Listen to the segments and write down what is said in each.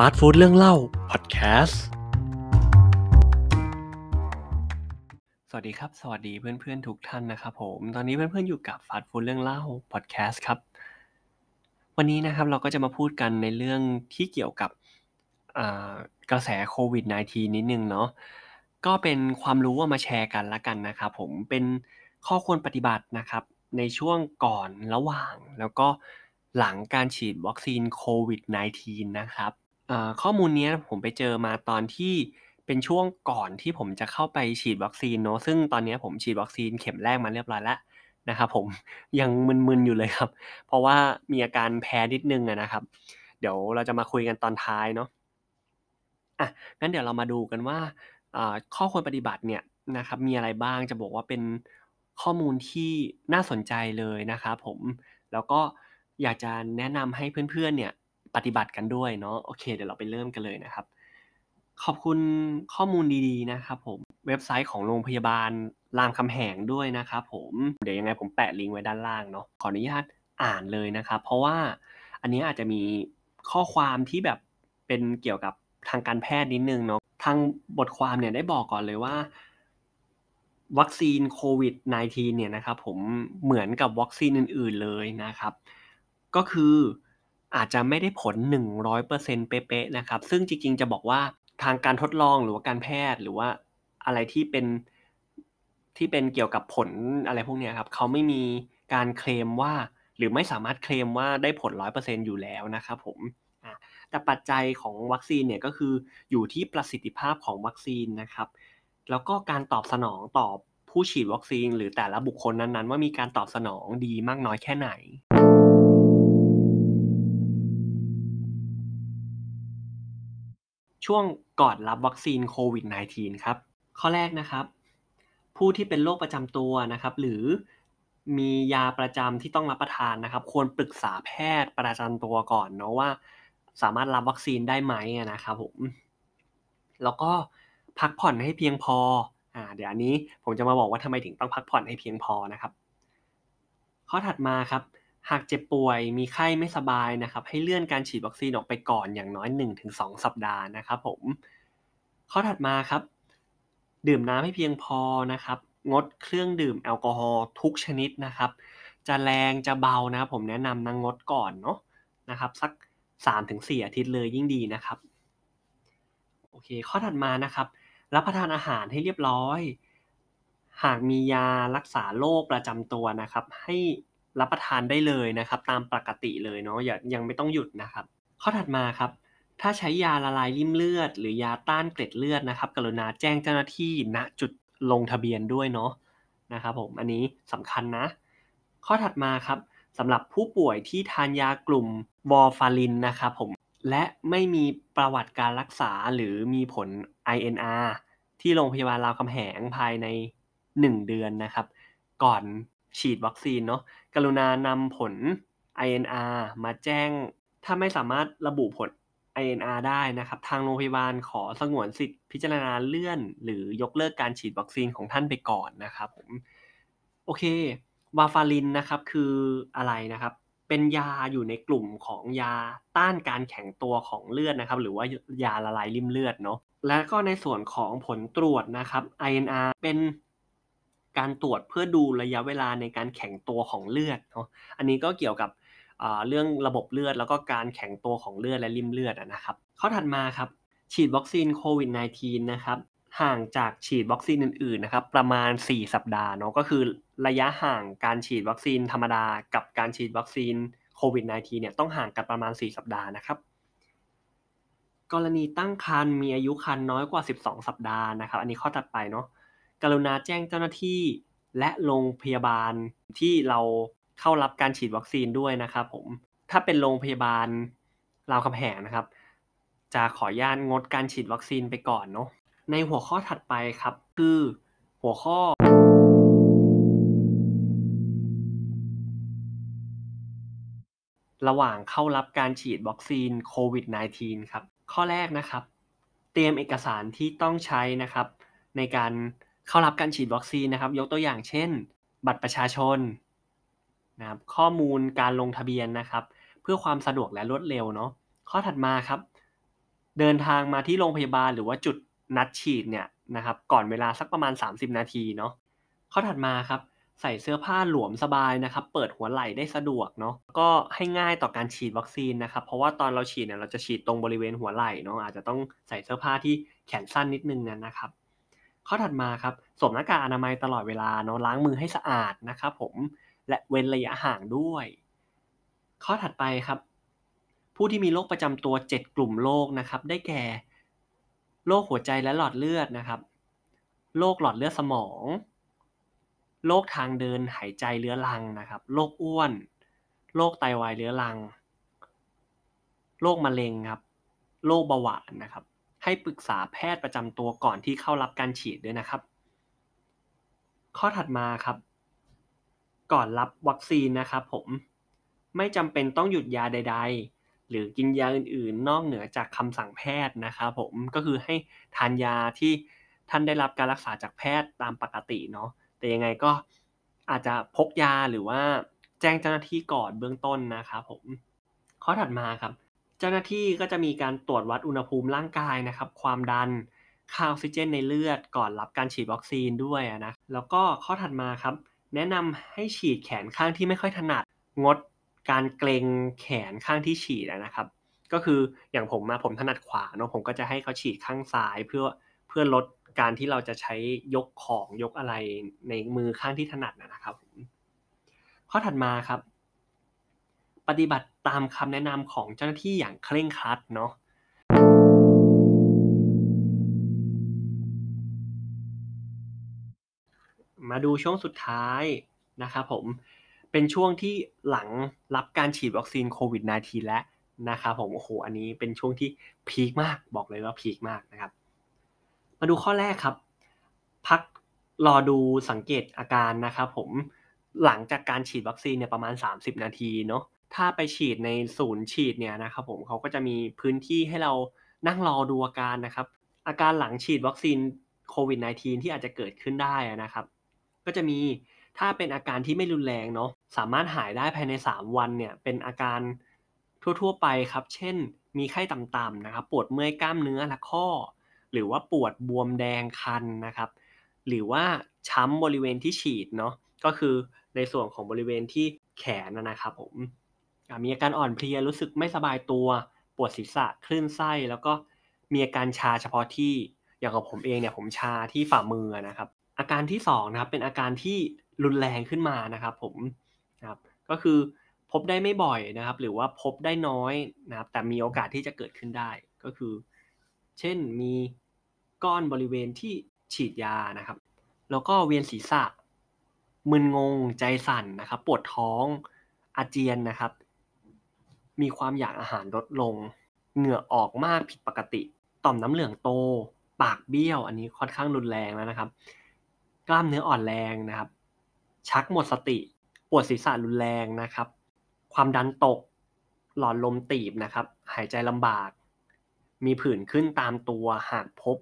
ฟาสต์ฟู้ดเรื่องเล่าพอดแคสต์ สวัสดีครับ สวัสดีเพื่อนๆทุกท่านนะครับผม ตอนนี้เพื่อนๆอยู่กับฟาสต์ฟู้ดเรื่องเล่าพอดแคสต์ครับ วันนี้นะครับเราก็จะมาพูดกันในเรื่องที่เกี่ยวกับกระแสโควิด -19 นิดนึงเนาะ ก็เป็นความรู้ว่ามาแชร์กันละกันนะครับผม เป็นข้อควรปฏิบัตินะครับในช่วงก่อนระหว่างแล้วก็หลังการฉีดวัคซีนโควิด -19 นะครับ ข้อมูลนี้ผมไปเจอมาตอนที่เป็นช่วงก่อนที่ผมจะเข้าไปฉีดวัคซีนเนาะ ซึ่งตอนนี้ผมฉีดวัคซีนเข็มแรกมาเรียบร้อยแล้วนะครับผม ยังมึน ๆ อยู่เลยครับ เพราะว่ามีอาการแพ้นิดนึงนะครับ เดี๋ยวเราจะมาคุยกันตอนท้ายเนาะอะงั้นเดี๋ยวเรามาดูกันว่า ข้อควรปฏิบัติเนี่ยนะครับ มีอะไรบ้าง จะบอกว่าเป็นข้อมูลที่น่าสนใจเลยนะครับผม แล้วก็อยากจะแนะนำให้เพื่อน ๆ เนี่ย ปฏิบัติกันด้วยเนาะโอเค เดี๋ยวเราไปเริ่มกันเลยนะครับ ขอบคุณข้อมูลดีๆนะครับผมเว็บไซต์ของโรงพยาบาลรามคำแหงด้วยนะครับผมเดี๋ยวยังไงผมแปะลิงก์ไว้ด้านล่างเนาะขออนุญาตอ่านเลยนะครับ เพราะว่าอันนี้อาจจะมีข้อความที่แบบเป็นเกี่ยวกับทางการแพทย์นิดนึงเนาะทางบทความเนี่ยได้บอกก่อนเลยว่า วัคซีนโควิด -19 เนี่ยนะครับผมเหมือนกับวัคซีนอื่น ๆเลยนะครับ ก็คือ อาจจะไม่ได้ผล 100%เป๊ะๆนะครับ ซึ่งจริงๆ จะบอกว่าทางการทดลองหรือว่าการแพทย์หรือว่าอะไรที่เป็นที่เป็นเกี่ยวกับผลอะไรพวกนี้ครับเขาไม่มีการเคลมว่า หรือไม่สามารถเคลมว่าได้ผล 100%อยู่แล้วนะครับผมแต่ปัจจัยของวัคซีนเนี่ยก็คืออยู่ที่ประสิทธิภาพของวัคซีนนะครับ แล้วก็การตอบสนองต่อผู้ฉีดวัคซีน หรือแต่ละบุคคลนั้นๆ ว่ามีการตอบสนองดีมากน้อยแค่ไหน ช่วงก่อนรับวัคซีนโควิด -19 ครับ ข้อแรกนะครับ ผู้ที่เป็นโรคประจำตัวนะครับ หรือมียาประจำที่ต้องรับประทานนะครับ ควรปรึกษาแพทย์ประจำตัวก่อนเนาะว่า สามารถรับวัคซีนได้ไหมนะครับผม แล้วก็พักผ่อนให้เพียงพออ่าเดี๋ยวอันนี้ผมจะมาบอกว่าทำไมถึงต้องพักผ่อนให้เพียงพอนะครับ ข้อถัดมาครับ หากเจ็บป่วยมีไข้ไม่สบายนะครับ ให้เลื่อนการฉีดวัคซีนออกไปก่อนอย่างน้อย 1-2 สัปดาห์นะครับผม ข้อถัดมาครับ ดื่มน้ำให้เพียงพอนะครับ งดเครื่องดื่มแอลกอฮอล์ทุกชนิดนะครับ จะแรงจะเบานะครับผมแนะนำนะงดก่อนเนาะนะครับ สัก 3-4 อาทิตย์เลยยิ่งดีนะครับโอเค ข้อถัดมานะครับ รับประทานอาหารให้เรียบร้อย หากมียารักษาโรคประจำตัวนะครับ ให้ รับประทานได้เลยนะครับ ตามปกติเลยเนาะอย่ายังไม่ต้องหยุดนะครับ ข้อถัดมาครับ ถ้าใช้ยาละลายริ่มเลือด หรือยาต้านเกล็ดเลือดนะครับ กรุณาแจ้งเจ้าหน้าที่ณจุดลงทะเบียนด้วยเนาะนะครับผมอันนี้สำคัญนะ ข้อถัดมาครับสำหรับผู้ป่วยที่ทานยากลุ่มวอร์ฟารินนะครับผมและไม่มีประวัติการรักษาหรือมีผล INR ที่โรงพยาบาลรามคำแหงภายใน 1 เดือนนะครับ ก่อนฉีดวัคซีนเนาะ กรุณานำผล INR มาแจ้ง ถ้าไม่สามารถระบุผล INR ได้นะครับ ทางโรงพยาบาลขอสงวนสิทธิพิจารณาเลื่อน หรือยกเลิกการฉีดวัคซีนของท่านไปก่อนนะครับผมโอเควาฟารินนะครับคืออะไรนะครับ เป็นยาอยู่ในกลุ่มของยาต้านการแข็งตัวของเลือดนะครับ หรือว่ายาละลายริ่มเลือดเนาะและก็ในส่วนของผลตรวจนะครับ INR เป็น การตรวจเพื่อดูระยะเวลาในการแข็งตัวของเลือดเนาะอันนี้ก็เกี่ยวกับเรื่องระบบเลือดแล้วก็การแข็งตัวของเลือดและริมเลือดนะครับข้อถัดมาครับฉีดวัคซีนโควิด -19 นะครับห่างจากฉีดวัคซีนอื่นๆนะครับประมาณ 4 สัปดาห์เนาะก็คือระยะห่างการฉีดวัคซีนธรรมดา กับการฉีดวัคซีนโควิด -19 เนี่ยต้องห่างกันประมาณ 4 สัปดาห์นะครับกรณีตั้งครรภ์มีอายุครรภ์น้อยกว่า 12 สัปดาห์นะครับ อันนี้ข้อถัดไปเนาะ กรุณาแจ้งเจ้าหน้าที่ และโรงพยาบาลที่เราเข้ารับการฉีดวัคซีนด้วยนะครับผมถ้าเป็นโรงพยาบาลรามคำแหงนะครับ จะขออนุญาตงดการฉีดวัคซีนไปก่อนเนาะในหัวข้อถัดไปครับ คือหัวข้อ ระหว่างเข้ารับการฉีดวัคซีนโควิด -19 ครับ ข้อแรกนะครับ เตรียมเอกสารที่ต้องใช้นะครับ ในการ เข้ารับการฉีดวัคซีนนะครับ ยกตัวอย่างเช่น บัตรประชาชนนะครับข้อมูลการลงทะเบียนนะครับ เพื่อความสะดวกและรวดเร็วเนาะข้อถัดมาครับ เดินทางมาที่โรงพยาบาลหรือว่าจุดนัดฉีดเนี่ยนะครับก่อนเวลาสักประมาณ 30 นาทีเนาะข้อถัดมาครับ ใส่เสื้อผ้าหลวมสบายนะครับ เปิดหัวไหล่ได้สะดวกเนาะก็ให้ง่ายต่อการฉีดวัคซีนนะครับ เพราะว่าตอนเราฉีดเนี่ยเราจะฉีดตรงบริเวณหัวไหล่เนาะอาจจะต้องใส่เสื้อผ้าที่แขนสั้นนิดนึงนะครับ ข้อถัดมาครับสวมหน้ากากอนามัยตลอดเวลาเนาะล้างมือให้สะอาดนะครับผมและเว้นระยะห่างด้วย ข้อถัดไปครับ ผู้ที่มีโรคประจำตัว 7 กลุ่มโรคนะครับ ได้แก่โรคหัวใจและหลอดเลือดนะครับโรคหลอดเลือดสมองโรคทางเดินหายใจเรื้อรังนะครับโรคอ้วนโรคไตวายเรื้อรังโรคมะเร็งครับโรคเบาหวานนะครับ ให้ปรึกษาแพทย์ประจำตัวก่อนที่เข้ารับการฉีดด้วยนะครับ ข้อถัดมาครับ ก่อนรับวัคซีนนะครับผมไม่จำเป็นต้องหยุดยาใด ๆ หรือกินยาอื่นๆ นอกเหนือจากคำสั่งแพทย์นะครับผมก็คือให้ทานยาที่ท่านได้รับการรักษาจากแพทย์ตามปกติเนาะแต่ยังไงก็อาจจะพกยาหรือว่าแจ้งเจ้าหน้าที่ก่อนเบื้องต้นนะครับผมข้อถัดมาครับ เจ้าหน้าที่ก็จะมีการตรวจวัดอุณหภูมิร่างกายนะครับ ความดันค่าออกซิเจนในเลือดก่อนรับการฉีดวัคซีนด้วยนะแล้วก็ข้อถัดมาครับ แนะนำให้ฉีดแขนข้างที่ไม่ค่อยถนัดงดการเกรงแขนข้างที่ฉีดนะครับ ก็คืออย่างผมมาผมถนัดขวาเนาะผมก็จะให้เขาฉีดข้างซ้ายเพื่อเพื่อลดการที่เราจะใช้ยกของยกอะไรในมือข้างที่ถนัดนะครับ ข้อถัดมาครับ ปฏิบัติตามคำแนะนำของเจ้าหน้าที่อย่างเคร่งครัดเนาะมาดูช่วงสุดท้ายนะครับผมเป็นช่วงที่หลังรับการฉีดวัคซีนโควิด -19 แล้วนะครับผมโอ้โหอันนี้เป็นช่วงที่พีคมากบอกเลยว่าพีคมากนะครับ มาดูข้อแรกครับ พักรอดูสังเกตอาการนะครับผมหลังจากการฉีดวัคซีนเนี่ยประมาณ 30 นาทีเนาะ ถ้าไปฉีดในศูนย์ฉีดเนี่ยนะครับผมเขาก็จะมีพื้นที่ให้เรานั่งรอดูอาการนะครับ อาการหลังฉีดวัคซีนโควิด -19 ที่อาจจะเกิดขึ้นได้นะครับ ก็จะมีถ้าเป็นอาการที่ไม่รุนแรงเนาะสามารถหายได้ภายใน 3 วันเนี่ยเป็นอาการทั่วๆไปครับ เช่น มีไข้ต่ำๆนะครับ ปวดเมื่อยกล้ามเนื้อและข้อ หรือว่าปวดบวมแดงคันนะครับ หรือว่าช้ำบริเวณที่ฉีดเนาะก็คือในส่วนของบริเวณที่แขนนะครับผม มีอาการอ่อนเพลียรู้สึกไม่สบายตัว ปวดศีรษะคลื่นไส้ แล้วก็มีอาการชาเฉพาะที่อย่างของผมเองเนี่ยผมชาที่ฝ่ามือนะครับ อาการที่2นะครับเป็นอาการที่รุนแรงขึ้นมานะครับผมนะครับก็คือพบได้ไม่บ่อยนะครับ หรือว่าพบได้น้อยนะครับ แต่มีโอกาสที่จะเกิดขึ้นได้ก็คือ เช่นมีก้อนบริเวณที่ฉีดยานะครับ แล้วก็เวียนศีรษะมึนงงใจสั่นนะครับ ปวดท้องอาเจียนนะครับ มีความอยากอาหารลดลง เหงื่อออกมากผิดปกติ ต่อมน้ำเหลืองโต ปากเบี้ยว อันนี้ค่อนข้างรุนแรงแล้วนะครับ กล้ามเนื้ออ่อนแรงนะครับ ชักหมดสติ ปวดศีรษะรุนแรงนะครับ ความดันตก หลอดลมตีบนะครับ หายใจลำบาก มีผื่นขึ้นตามตัวหากพบ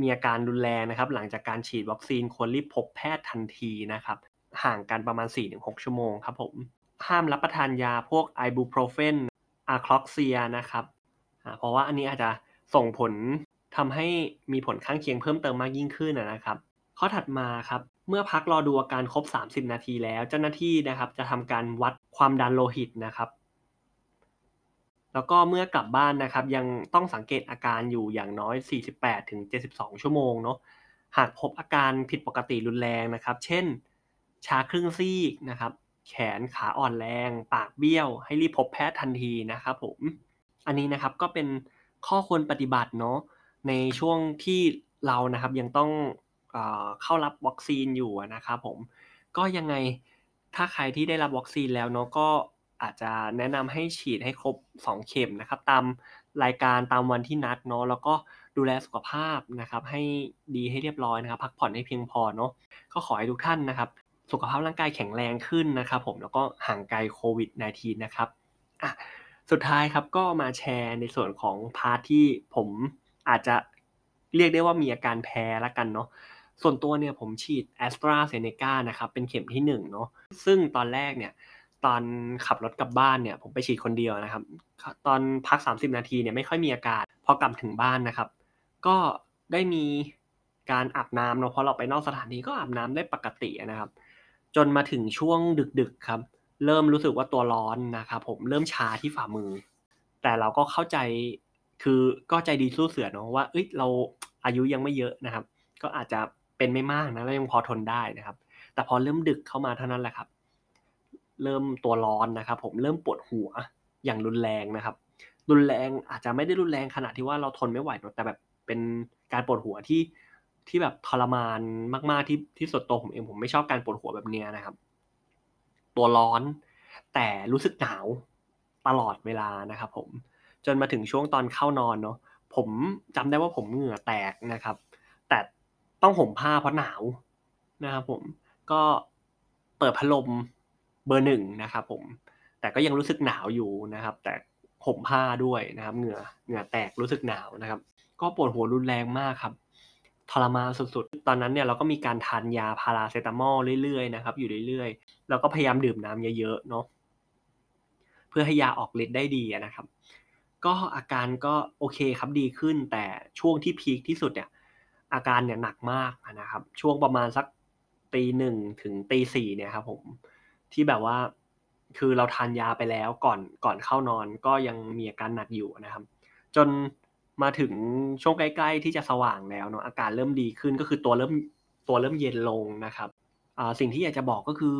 มีอาการรุนแรงนะครับ หลังจากการฉีดวัคซีนควรรีบพบแพทย์ทันทีนะครับ ห่างกันประมาณ 4-6 ชั่วโมงครับผม ห้ามรับประทานยาพวกไอบูโปรเฟน Arcoxia นะครับเพราะว่าอันนี้อาจจะส่งผลทำให้มีผลข้างเคียงเพิ่มเติมมากยิ่งขึ้นนะครับ ข้อถัดมาครับ เมื่อพักรอดูอาการครบ 30 นาทีแล้วเจ้าหน้าที่นะครับ จะทำการวัดความดันโลหิตนะครับ แล้วก็เมื่อกลับบ้านนะครับ ยังต้องสังเกตอาการอยู่อย่างน้อย 48ถึง72 ชั่วโมงเนาะหากพบอาการผิดปกติรุนแรงนะครับ เช่น ชาครึ่งซีกนะครับ แขนขาอ่อนแรง ปากเบี้ยว ให้รีบพบแพทย์ทันทีนะครับผม อันนี้นะครับก็เป็นข้อควรปฏิบัติเนาะในช่วงที่เรานะครับยังต้องเข้ารับวัคซีนอยู่นะครับผมก็ยังไงถ้าใครที่ได้รับวัคซีนแล้วเนาะก็อาจจะแนะนำให้ฉีดให้ครบ 2 เข็มนะครับ ตามรายการตามวันที่นัดเนาะแล้วก็ดูแลสุขภาพนะครับ ให้ดีให้เรียบร้อยนะครับ พักผ่อนให้เพียงพอเนาะก็ขอให้ทุกท่านนะครับ สุขภาพร่างกายแข็งแรงขึ้นนะครับผมแล้วก็ห่างไกลโควิด -19 นะครับอะสุดท้ายครับก็มาแชร์ในส่วนของ part ที่ผมอาจจะเรียกได้ว่ามีอาการแพ้ละกันเนาะส่วนตัวเนี่ยผมฉีดแอสตราเซเนกานะครับเป็นเข็มที่1เนาะซึ่งตอนแรกเนี่ยตอนขับรถกลับบ้านเนี่ยผมไปฉีดคนเดียวนะครับ ตอนพัก 30 นาทีเนี่ยไม่ค่อยมีอาการพอกลับถึงบ้านนะครับ ก็ได้มีการอาบน้ำเนาะเพราะเราไปนอกสถานที่ก็อาบน้ำได้ปกตินะครับ จนมาถึงช่วงดึกๆครับ เริ่มรู้สึกว่าตัวร้อนนะครับผมเริ่มชาที่ฝ่ามือ แต่เราก็เข้าใจคือก็ใจดีสู้เสือเนาะว่าเอ้ยเราอายุยังไม่เยอะนะครับ ก็อาจจะเป็นไม่มากนะแล้วยังพอทนได้นะครับ แต่พอเริ่มดึกเข้ามาเท่านั้นแหละครับ เริ่มตัวร้อนนะครับ ผมเริ่มปวดหัวอย่างรุนแรงนะครับ รุนแรงอาจจะไม่ได้รุนแรงขนาดที่ว่าเราทนไม่ไหวแต่แบบเป็นการปวดหัวที่ ที่แบบทรมานมาก ๆที่ที่สุดตัวผมเองผมไม่ชอบการปวดหัวแบบเนี้ยนะครับ ตัวร้อนแต่รู้สึกหนาวตลอดเวลานะครับ ผมจนมาถึงช่วงตอนเข้านอนเนาะผมจำได้ว่าผมเหงื่อแตกนะครับ แต่ต้องห่มผ้าเพราะหนาวนะครับ ผมก็เปิดพัดลมเบอร์หนึ่งนะครับ ผม แต่ก็ยังรู้สึกหนาวอยู่นะครับ แต่ห่มผ้าด้วยนะครับ เหงื่อเหงื่อแตกรู้สึกหนาวนะครับ ก็ปวดหัวรุนแรงมากครับ ทรมานสุดๆ ตอนนั้นเนี่ยเราก็มีการทานยาพาราเซตามอลเรื่อยๆนะครับ อยู่เรื่อยๆ แล้วก็พยายามดื่มน้ำเยอะๆเนาะเพื่อให้ยาออกฤทธิ์ได้ดีนะครับ ก็อาการก็โอเคครับดีขึ้น แต่ช่วงที่พีคที่สุดเนี่ย อาการเนี่ยหนักมากนะครับ ช่วงประมาณสักตีหนึ่งถึงตีสี่เนี่ยครับผมที่แบบว่าคือเราทานยาไปแล้วก่อนก่อนเข้านอนก็ยังมีอาการหนักอยู่นะครับ จน มาถึงช่วงใกล้ๆที่จะสว่างแล้วเนาะอาการเริ่มดีขึ้นก็คือตัวเริ่มตัวเริ่มเย็นลงนะครับสิ่งที่อยากจะบอกก็คือ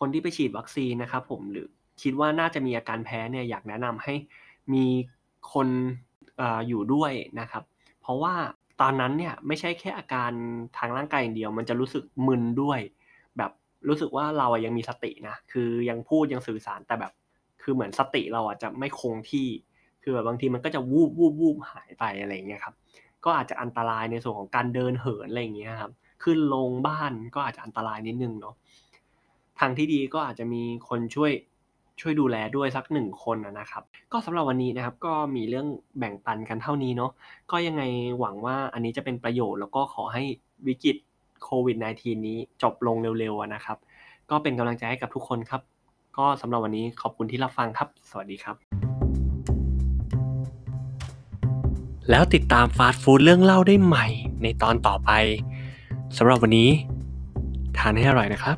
คนที่ไปฉีดวัคซีนนะครับ ผมหรือคิดว่าน่าจะมีอาการแพ้เนี่ยอยากแนะนำให้มีคนออยู่ด้วยนะครับ เพราะว่าตอนนั้นเนี่ยไม่ใช่แค่อาการทางร่างกายอย่างเดียว มันจะรู้สึกมึนด้วย แบบรู้สึกว่าเรายังมีสตินะคือยังพูดยังสื่อสารแต่แบบ คือเหมือนสติเราอาจจะไม่คงที่ คือแบบบางทีมันก็จะวูบวูบวูบหายไปอะไรเงี้ยครับก็อาจจะอันตรายในส่วนของการเดินเหินอะไรเงี้ยครับขึ้นลงบ้านก็อาจจะอันตรายนิดนึงเนาะทางที่ดีก็อาจจะมีคนช่วยช่วยดูแลด้วยสักหนึ่งคนนะครับ ก็สำหรับวันนี้นะครับก็มีเรื่องแบ่งปันกันเท่านี้เนาะก็ยังไงหวังว่าอันนี้จะเป็นประโยชน์แล้วก็ขอให้วิกฤตโควิด -19 นี้จบลงเร็วๆนะครับ ก็เป็นกำลังใจให้กับทุกคนครับ ก็สำหรับวันนี้ขอบคุณที่รับฟังครับ สวัสดีครับ แล้วติดตามฟาสต์ฟู้ดเรื่องเล่าได้ใหม่ในตอนต่อไปสำหรับวันนี้ ทานให้อร่อยนะครับ